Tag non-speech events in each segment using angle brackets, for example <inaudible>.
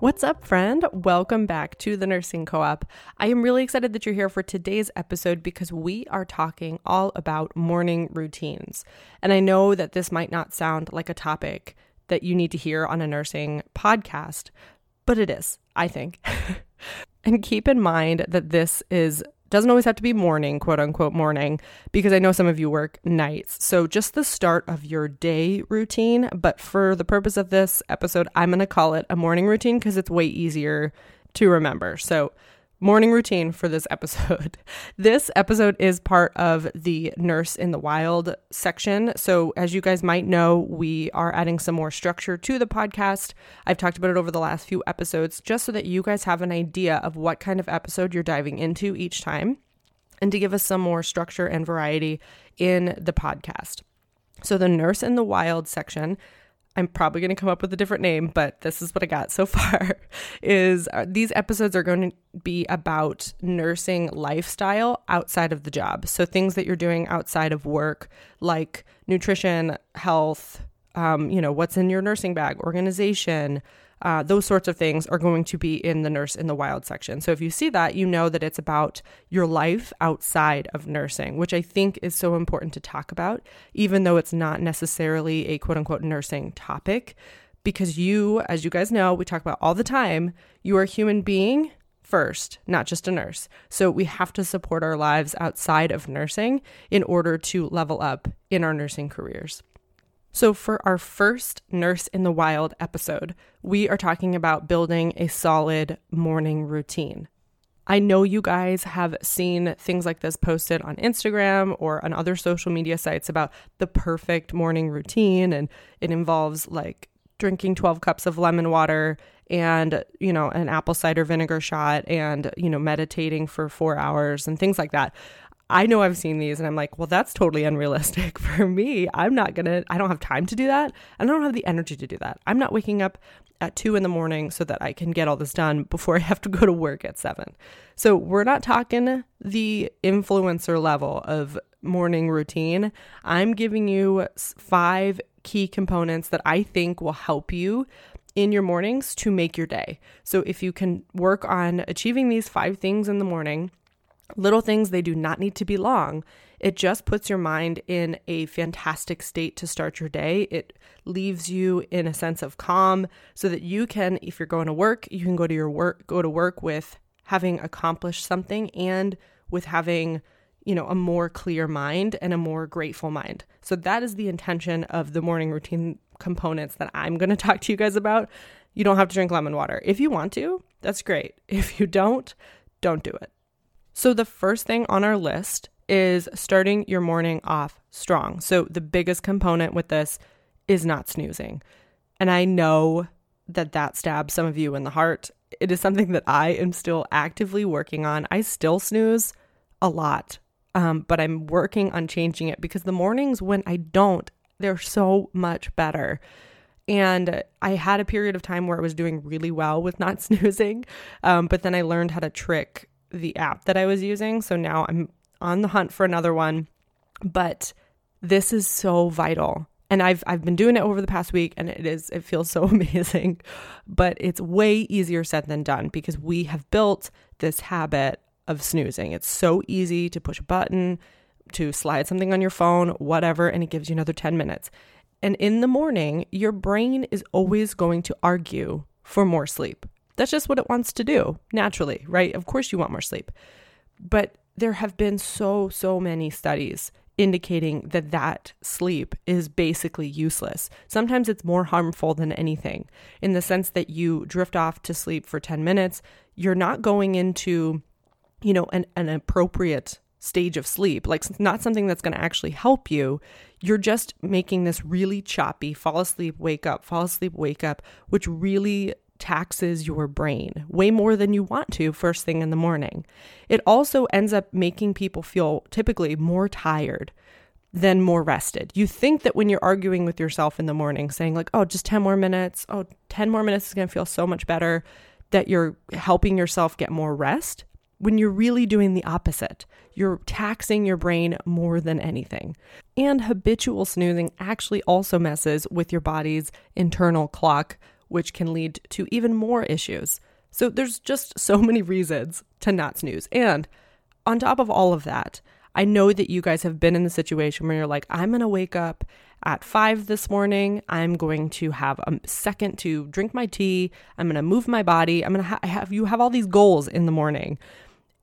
What's up, friend? Welcome back to the Nursing Co op. I am really excited that you're here for today's episode because we are talking all about morning routines. And I know that this might not sound like a topic that you need to hear on a nursing podcast, but it is, I think. <laughs> and keep in mind that this is doesn't always have to be morning, quote unquote morning, because I know some of you work nights. So just the start of your day routine. But for the purpose of this episode, I'm going to call it a morning routine because it's way easier to remember. So morning routine for this episode. <laughs> This episode is part of the Nurse in the Wild section. So, as you guys might know, we are adding some more structure to the podcast. I've talked about it over the last few episodes just so that you guys have an idea of what kind of episode you're diving into each time and to give us some more structure and variety in the podcast. So, the Nurse in the Wild section I'm probably going to come up with a different name, but this is what I got so <laughs> far is uh, these episodes are going to be about nursing lifestyle outside of the job. So things that you're doing outside of work like nutrition, health, um, you know, what's in your nursing bag, organization, uh, those sorts of things are going to be in the nurse in the wild section. So if you see that, you know that it's about your life outside of nursing, which I think is so important to talk about, even though it's not necessarily a quote unquote nursing topic. Because you, as you guys know, we talk about all the time, you are a human being first, not just a nurse. So we have to support our lives outside of nursing in order to level up in our nursing careers. So, for our first Nurse in the Wild episode, we are talking about building a solid morning routine. I know you guys have seen things like this posted on Instagram or on other social media sites about the perfect morning routine, and it involves like drinking 12 cups of lemon water and, you know, an apple cider vinegar shot and, you know, meditating for four hours and things like that. I know I've seen these and I'm like, well, that's totally unrealistic <laughs> for me. I'm not gonna, I don't have time to do that. And I don't have the energy to do that. I'm not waking up at two in the morning so that I can get all this done before <laughs> I have to go to work at seven. So we're not talking the influencer level of morning routine. I'm giving you five key components that I think will help you in your mornings to make your day. So if you can work on achieving these five things in the morning, Little things, they do not need to be long. It just puts your mind in a fantastic state to start your day. It leaves you in a sense of calm so that you can, if you're going to work, you can go to your work, go to work with having accomplished something and with having, you know, a more clear mind and a more grateful mind. So that is the intention of the morning routine components that I'm going <laughs> to talk to you guys about. You don't have to drink lemon water. If you want to, that's great. If you don't, don't do it. So, the first thing on our list is starting your morning off strong. So, the biggest component with this is not snoozing. And I know that that stabs some of you in the heart. It is something that I am still actively working on. I still snooze a lot, um, but I'm working on changing it because the mornings when I don't, they're so much better. And I had a period of time where I was doing really well with not <laughs> snoozing, um, but then I learned how to trick the app that I was using. So now I'm on the hunt for another one. But this is so vital. And I've I've been doing it over the past week and it is it feels so <laughs> amazing. But it's way easier said than done because we have built this habit of snoozing. It's so easy to push a button, to slide something on your phone, whatever, and it gives you another 10 minutes. And in the morning, your brain is always going to argue for more sleep. That's just what it wants to do naturally, right? Of course, you want more sleep. But there have been so, so many studies indicating that that sleep is basically useless. Sometimes it's more harmful than anything in the sense that you drift off to sleep for 10 minutes, you're not going into you know an, an appropriate stage of sleep, like not something that's going to actually help you. You're just making this really choppy fall asleep, wake up, fall asleep, wake up, which really taxes your brain way more than you want to first thing in the morning. It also ends up making people feel typically more tired than more rested. You think that when you're arguing with yourself in the morning, saying, like, oh, just 10 more minutes, oh, 10 more minutes is going to feel so much better, that you're helping yourself get more rest when you're really doing the opposite. You're taxing your brain more than anything. And habitual snoozing actually also messes with your body's internal clock, which can lead to even more issues. So there's just so <laughs> many reasons to not snooze. And on top of all of that, I know that you guys have been in the situation where you're like, I'm going to wake up at five this morning. I'm going to have a second to drink my tea. I'm going to move my body. I'm going to ha- have you have all these goals in the morning.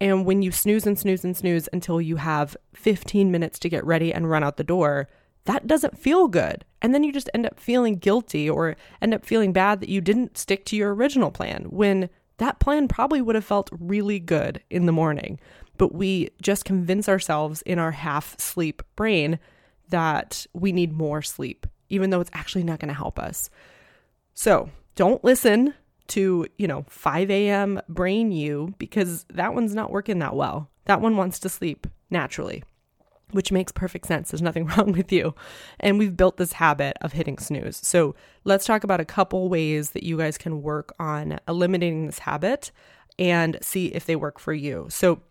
And when you snooze and snooze and snooze until you have 15 minutes to get ready and run out the door, that doesn't feel good. And then you just end up feeling guilty or end up feeling bad that you didn't stick to your original plan when that plan probably would have felt really good in the morning. But we just convince ourselves in our half sleep brain that we need more sleep, even though it's actually not going to help us. So don't listen to, you know, 5 a.m. brain you because that one's not working that well. That one wants to sleep naturally, which makes perfect sense. There's nothing <laughs> wrong with you. And we've built this habit of hitting snooze. So let's talk about a couple ways that you guys can work on eliminating this habit and see if they work for you. So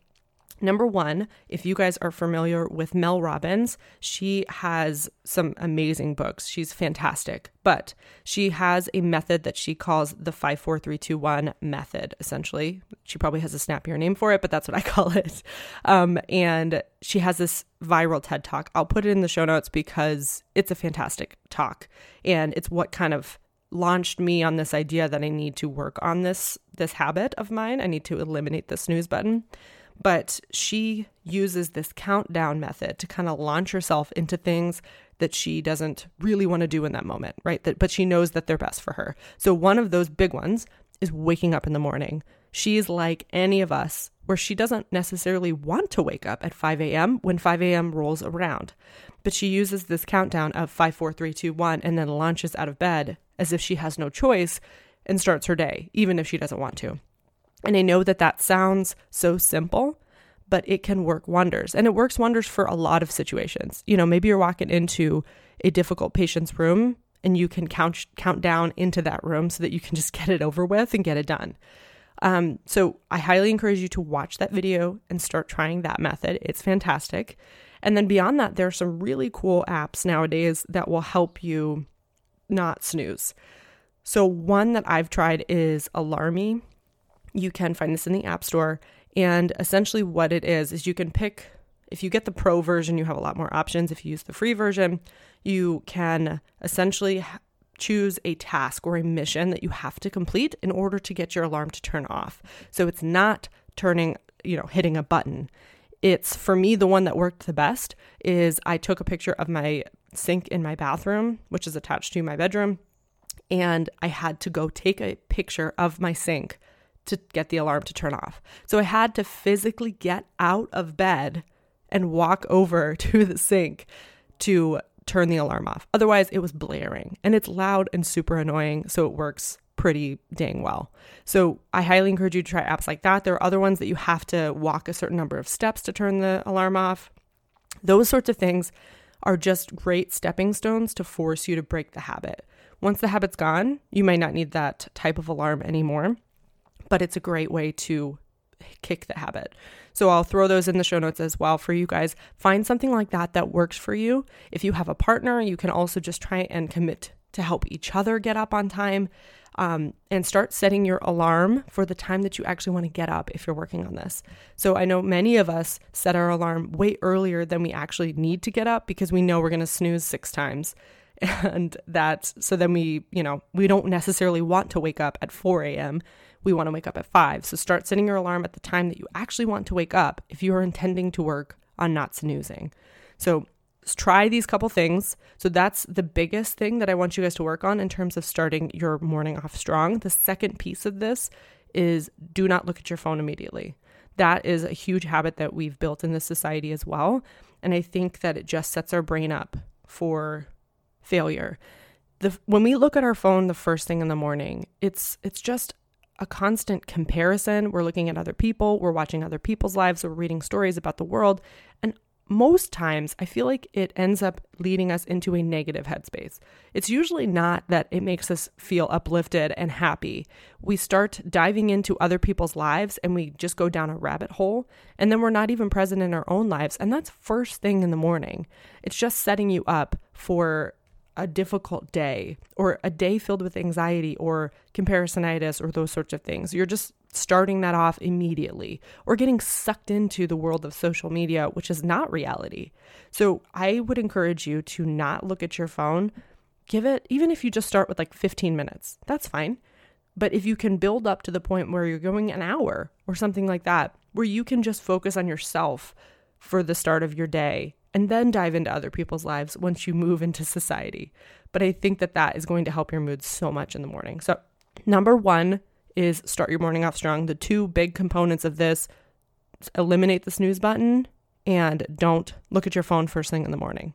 Number one, if you guys are familiar with Mel Robbins, she has some amazing books. She's fantastic, but she has a method that she calls the 54321 method, essentially. She probably has a snappier name for it, but that's what I <laughs> call it. Um, and she has this viral TED talk. I'll put it in the show notes because it's a fantastic talk and it's what kind of launched me on this idea that I need to work on this this habit of mine. I need to eliminate the snooze button. But she uses this countdown method to kind of launch herself into things that she doesn't really want to do in that moment, right? That, but she knows that they're best for her. So one of those big ones is waking up in the morning. She's like any of us, where she doesn't necessarily want to wake up at 5 a.m. when 5 a.m. rolls around. But she uses this countdown of 5, 4, 3, 2, 1, and then launches out of bed as if she has no choice and starts her day, even if she doesn't want to. And I know that that sounds so simple, but it can work wonders. And it works wonders for a lot of situations. You know, maybe you're walking into a difficult patient's room and you can count count down into that room so that you can just <laughs> get it over with and get it done. Um, so I highly encourage you to watch that video and start trying that method. It's fantastic. And then beyond that, there are some really cool apps nowadays that will help you not snooze. So one that I've tried is Alarmy. You can find this in the App Store. And essentially, what it is, is you can pick, if you get the pro version, you have a lot more options. If you use the free version, you can essentially choose a task or a mission that you have to complete in order to get your alarm to turn off. So it's not turning, you know, hitting a button. It's for me, the one that worked the best is I took a picture of my sink in my bathroom, which is attached to my bedroom, and I had to go take a picture of my sink to get the alarm to turn off. So I had to physically get out of bed and walk over <laughs> to the sink to turn the alarm off. Otherwise, it was blaring and it's loud and super annoying. So it works pretty dang well. So I highly encourage you to try apps like that. There are other ones that you have to walk a certain number of steps to turn the alarm off. Those sorts of things are just great stepping stones to force you to break the habit. Once the habit's gone, you may not need that type of alarm anymore but it's a great way to kick the habit. So I'll throw those in the show notes as well for you guys. Find something like that that works for you. If you have a partner, you can also just try and commit to help each other get up on time um, and start setting your alarm for the time that you actually want to get up if you're working on this. So I know many of us set our alarm way earlier than we actually need to get up because we know we're going to snooze six times. <laughs> And that's so then we, you know, we don't necessarily want to wake up at 4 a.m we want to wake up at 5. So start setting your alarm at the time that you actually want to wake up if you are intending to work on not snoozing. So try these couple things. So that's the biggest thing that I want you guys to work on in terms of starting your morning off strong. The second piece of this is do not look at your phone immediately. That is a huge habit that we've built in this society as well. And I think that it just sets our brain up for failure. The, when we look at our phone the first thing in the morning, it's it's just a constant comparison. We're looking at other people, we're watching other people's lives, we're reading stories about the world, and most times I feel like it ends up leading us into a negative headspace. It's usually not that it makes us feel uplifted and happy. We start diving into other people's lives and we just go down a rabbit hole, and then we're not even present in our own lives. And that's first thing in the morning. It's just setting you up for a difficult day or a day filled with anxiety or comparisonitis or those sorts of things. You're just starting that off immediately or getting sucked into the world of social media, which is not reality. So I would encourage you to not look at your phone. Give it, even if you just start with like 15 minutes, that's fine. But if you can build up to the point where you're going an hour or something like that, where you can just focus on yourself for the start of your day and then dive into other people's lives once you move into society. But I think that that is going to help your mood so much in the morning. So, number one, is start your morning off strong. The two big components of this eliminate the snooze button and don't look at your phone first thing in the morning.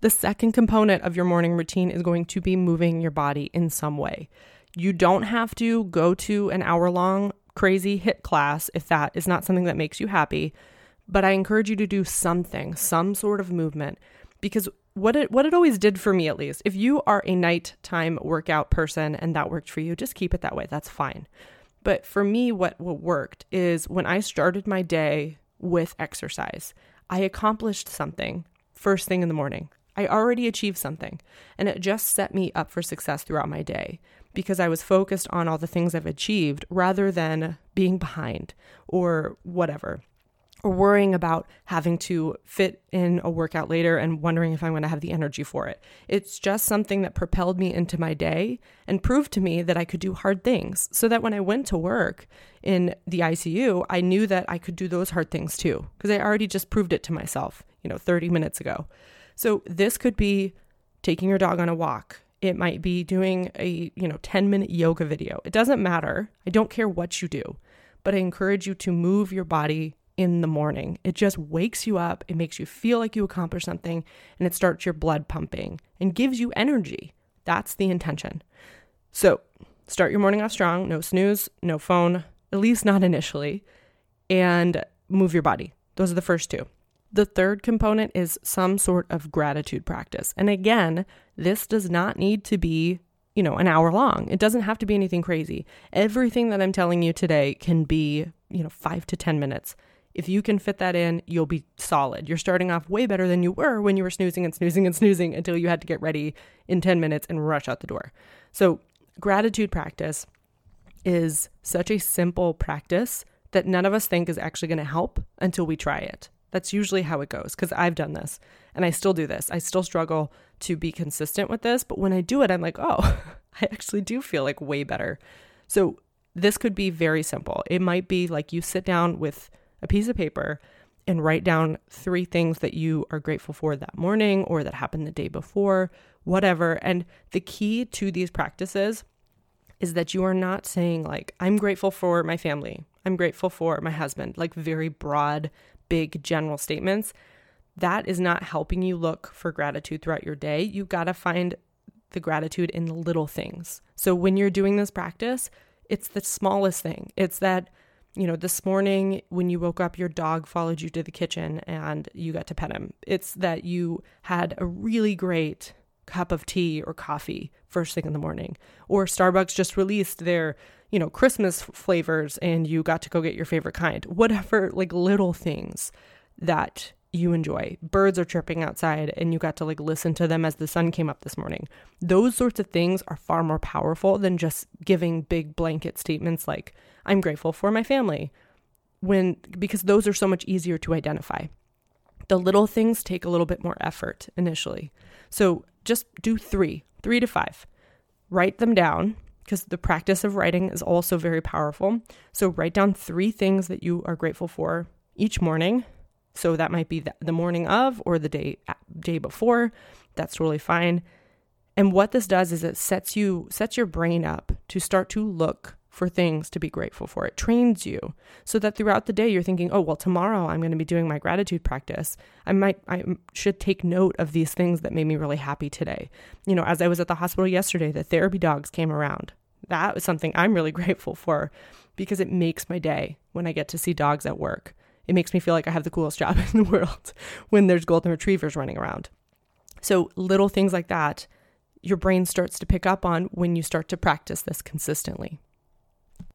The second component of your morning routine is going to be moving your body in some way. You don't have to go to an hour long crazy HIIT class if that is not something that makes you happy, but I encourage you to do something, some sort of movement because what it what it always did for me at least if you are a nighttime workout person and that worked for you just keep it that way that's fine. But for me what what worked is when i started my day with exercise i accomplished something first thing in the morning. I already achieved something and it just set me up for success throughout my day because i was focused on all the things i've achieved rather than being behind or whatever or worrying about having to fit in a workout later and wondering if I'm going to have the energy for it. It's just something that propelled me into my day and proved to me that I could do hard things so that when I went to work in the ICU, I knew that I could do those hard things too because I already just proved it to myself, you know, 30 minutes ago. So this could be taking your dog on a walk. It might be doing a, you know, 10 minute yoga video. It doesn't matter. I don't care what you do, but I encourage you to move your body in the morning. It just wakes you up, it makes you feel like you accomplished something, and it starts your blood pumping and gives you energy. That's the intention. So, start your morning off strong, no snooze, no phone, at least not initially, and move your body. Those are the first two. The third component is some sort of gratitude practice. And again, this does not need to be, you know, an hour long. It doesn't have to be anything crazy. Everything that I'm telling you today can be, you know, 5 to 10 minutes. If you can fit that in, you'll be solid. You're starting off way better than you were when you were snoozing and snoozing and <laughs> snoozing until you had to get ready in 10 minutes and rush out the door. So, gratitude practice is such a simple practice that none of us think is actually going to help until we try it. That's usually how it goes because I've done this and I still do this. I still struggle to be consistent with this, but when I do it, I'm like, oh, <laughs> I actually do feel like way better. So, this could be very simple. It might be like you sit down with a piece of paper and write down three things that you are grateful for that morning or that happened the day before, whatever. And the key to these practices is that you are not saying, like, I'm grateful for my family, I'm grateful for my husband, like very broad, big, general statements. That is not helping you look for gratitude throughout your day. You got to find the gratitude in the little things. So when you're doing this practice, it's the smallest thing. It's that you know, this morning when you woke up, your dog followed you to the kitchen and you got to pet him. It's that you had a really great cup of tea or coffee first thing in the morning. Or Starbucks just released their, you know, Christmas flavors and you got to go get your favorite kind. Whatever, like little things that you enjoy. Birds are chirping outside and you got to like listen to them as the sun came up this morning. Those sorts of things are far more powerful than just giving big blanket statements like I'm grateful for my family when because those are so much easier to identify. The little things take a little bit more effort initially. So just do 3, 3 to 5. Write them down because the practice of writing is also very powerful. So write down 3 things that you are grateful for each morning So that might be the morning of or the day day before. That's totally fine. And what this does is it sets you sets your brain up to start to look for things to be grateful for. It trains you so that throughout the day you're thinking, "Oh, well, tomorrow I'm going to be doing my gratitude practice. I might I should take note of these things that made me really happy today." You know, as I was at the hospital yesterday, the therapy dogs came around. That was something I'm really <laughs> grateful for because it makes my day when I get to see dogs at work. It makes me feel like I have the coolest job <laughs> in the world when there's golden retrievers running around. So, little things like that, your brain starts to pick up on when you start to practice this consistently.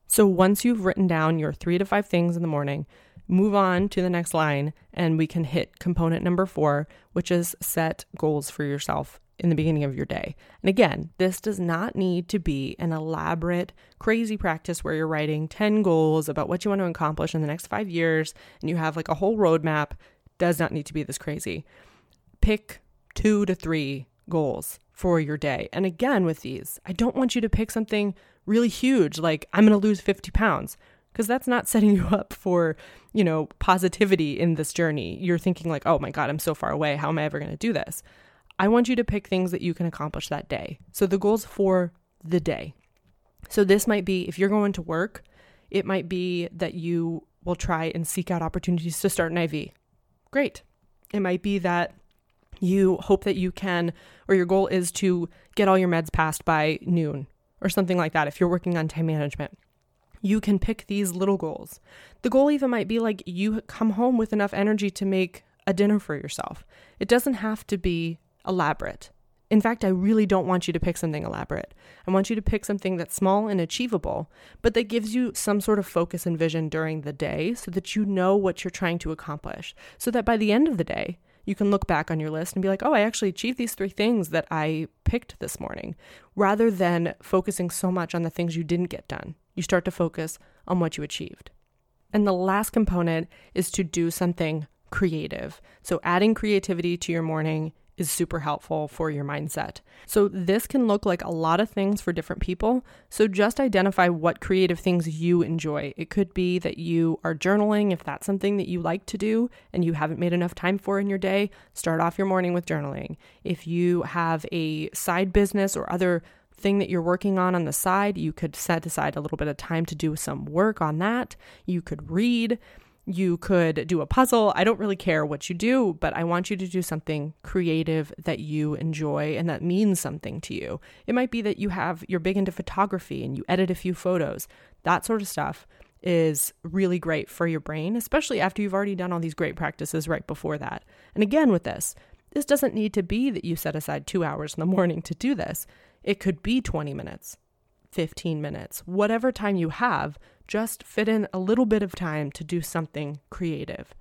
So once you've written down your three to five things in the morning, move on to the next line and we can hit component number four, which is set goals for yourself in the beginning of your day. And again, this does not need to be an elaborate, crazy practice where you're writing 10 goals about what you want to accomplish in the next five years and you have like a whole roadmap. Does not need to be this crazy. Pick two to three goals for your day. And again, with these, I don't want you to pick something really huge, like I'm going to lose 50 pounds, because that's not <laughs> setting you up for, you know, positivity in this journey. You're thinking, like, oh my God, I'm so far away. How am I ever going to do this? I want you to pick things that you can accomplish that day. So the goals for the day. So this might be if you're going to work, it might be that you will try and seek out opportunities to start an IV. Great. It might be that you hope that you can, or your goal is to get all your meds passed by noon or something like that if you're working on time management. You can pick these little goals. The goal even might be like you come home with enough energy to make a dinner for yourself. It doesn't have to be elaborate. In fact, I really don't want you to pick something elaborate. I want you to pick something that's small and achievable, but that gives you some sort of focus and vision during the day so that you know what you're trying to accomplish. So that by the end of the day, you can look back on your list and be like, oh, I actually achieved these three things that I picked this morning, rather than focusing so much on the things you didn't get done. You start to focus on what you achieved. And the last component is to do something creative. So, adding creativity to your morning is super helpful for your mindset. So, this can look like a lot of things for different people. So, just identify what creative things you enjoy. It could be that you are journaling, if that's something that you like to do and you haven't made enough time for in your day, start off your morning with journaling. If you have a side business or other thing that you're working on on the side, you could set aside a little bit of time to do some work on that. You could read. You could do a puzzle. I don't really care what you do, but I want you to do something creative that you enjoy and that means something to you. It might be that you have you're big into photography and you edit a few photos. That sort of stuff is really great for your brain, especially after you've already done all these great practices right before that. And again with this, this doesn't need to be that you set aside 2 hours in the <laughs> morning to do this. It could be 20 minutes. 15 minutes, whatever time you have, just fit in a little bit of time to do something creative.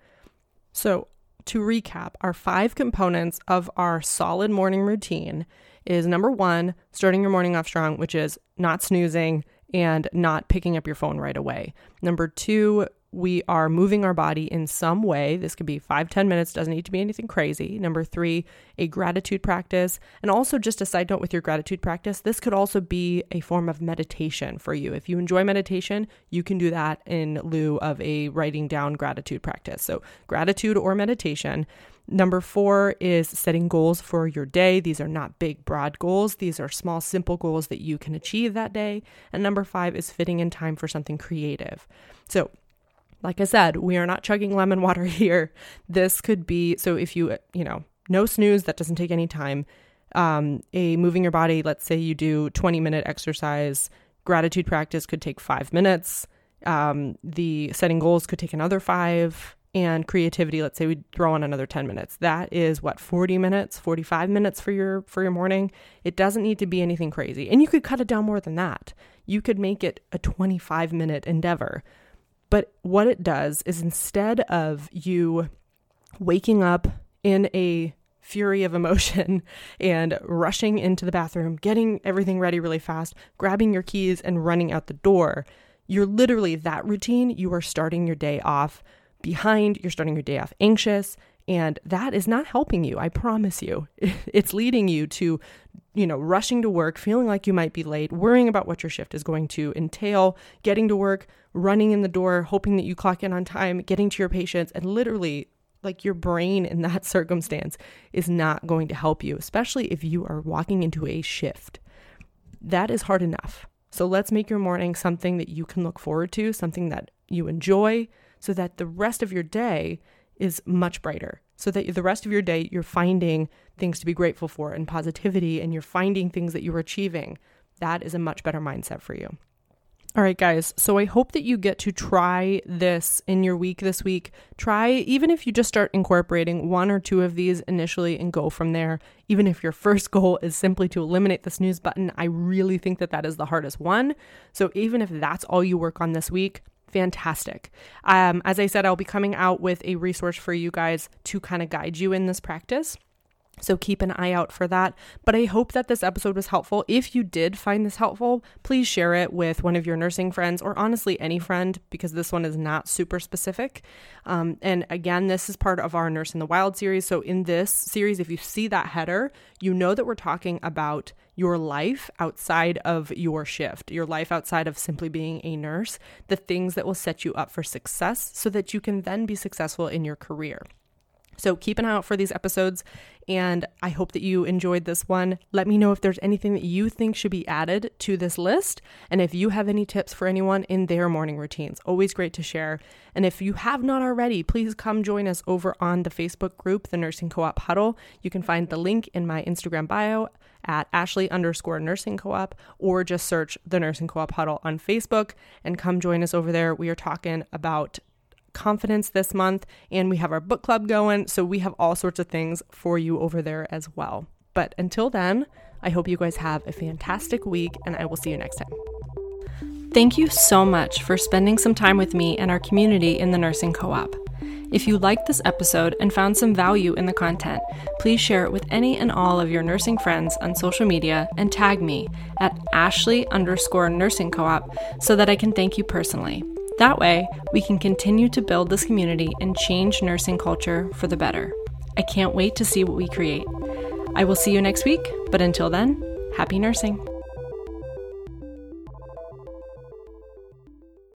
So, to recap, our five components of our solid morning routine is number one, starting your morning off strong, which is not snoozing and not picking up your phone right away. Number two, we are moving our body in some way. This could be five, ten minutes, doesn't need to be anything crazy. Number three, a gratitude practice. And also, just a side note with your gratitude practice, this could also be a form of meditation for you. If you enjoy meditation, you can do that in lieu of a writing down gratitude practice. So, gratitude or meditation. Number four is setting goals for your day. These are not big, broad goals. These are small, simple goals that you can achieve that day. And number five is fitting in time for something creative. So, like I said, we are not chugging lemon water <laughs> here. This could be so if you, you know, no snooze, that doesn't take any time. Um, a moving your body, let's say you do 20 minute exercise, gratitude practice could take five minutes. Um, the setting goals could take another five. And creativity, let's say we throw on another 10 minutes. That is what 40 minutes, 45 minutes for your for your morning. It doesn't need to be anything crazy. And you could cut it down more than that. You could make it a 25 minute endeavor but what it does is instead of you waking up in a fury of emotion <laughs> and rushing into the bathroom, getting everything ready really fast, grabbing your keys and running out the door, you're literally that routine. You are starting your day off behind, you're starting your day off anxious, and that is not helping you. I promise you. <laughs> It's leading you to, you know, rushing to work, feeling like you might be late, worrying about what your shift is going to entail, getting to work, running in the door, hoping that you clock in on time, getting to your patients, and literally like your brain in that <laughs> circumstance is not going to help you, especially if you are walking into a shift. That is hard enough. So let's make your morning something that you can look forward to, something that you enjoy, so that the rest of your day is much brighter. So that the rest of your day, you're finding things to be grateful for and positivity, and you're finding things that you're achieving. That is a much better mindset for you. All right, guys. So I hope that you get to try this in your week this week. Try, even if you just start incorporating one or two of these initially and go from there. Even if your <laughs> first goal is simply to eliminate the snooze button, I really think that that is the hardest one. So even if that's all you work on this week, fantastic. Um, as I said, I'll be coming out with a resource for you guys to kind of guide you in this practice. So keep an eye out for that. But I hope that this episode was helpful. If you did find this helpful, please share it with one of your nursing friends or honestly any friend because this one is not super specific. Um, and again, this is part of our Nurse in the Wild series. So in this series, if you see that header, you know that we're talking about your life outside of your shift, your life outside of simply being a nurse, the things that will set you up for success so that you can then be successful in your career. So keep an eye out for these episodes, and I hope that you enjoyed this one. Let me know if there's anything that you think should be added to this list, and if you have any tips for anyone in their morning routines. Always great to share. And if you have not already, please come join us over on the Facebook group, the Nursing Co op Huddle. You can find the link in my Instagram bio at Ashley underscore nursing co op, or just search the Nursing Co op Huddle on Facebook and come join us over there. We are talking about confidence this month, and we have our book club going. So we have all sorts of things for you over there as well. But until then, I hope you guys have a fantastic week, and I will see you next time. Thank you so much for spending some time with me and our community in the Nursing Co op. If you liked this episode and found some value in the content, please share it with any and all of your nursing friends on social media and tag me at Ashley underscore nursing co op so that I can thank you personally. That way, we can continue to build this community and change nursing culture for the better. I can't wait to see what we create. I will see you next week, but until then, happy nursing.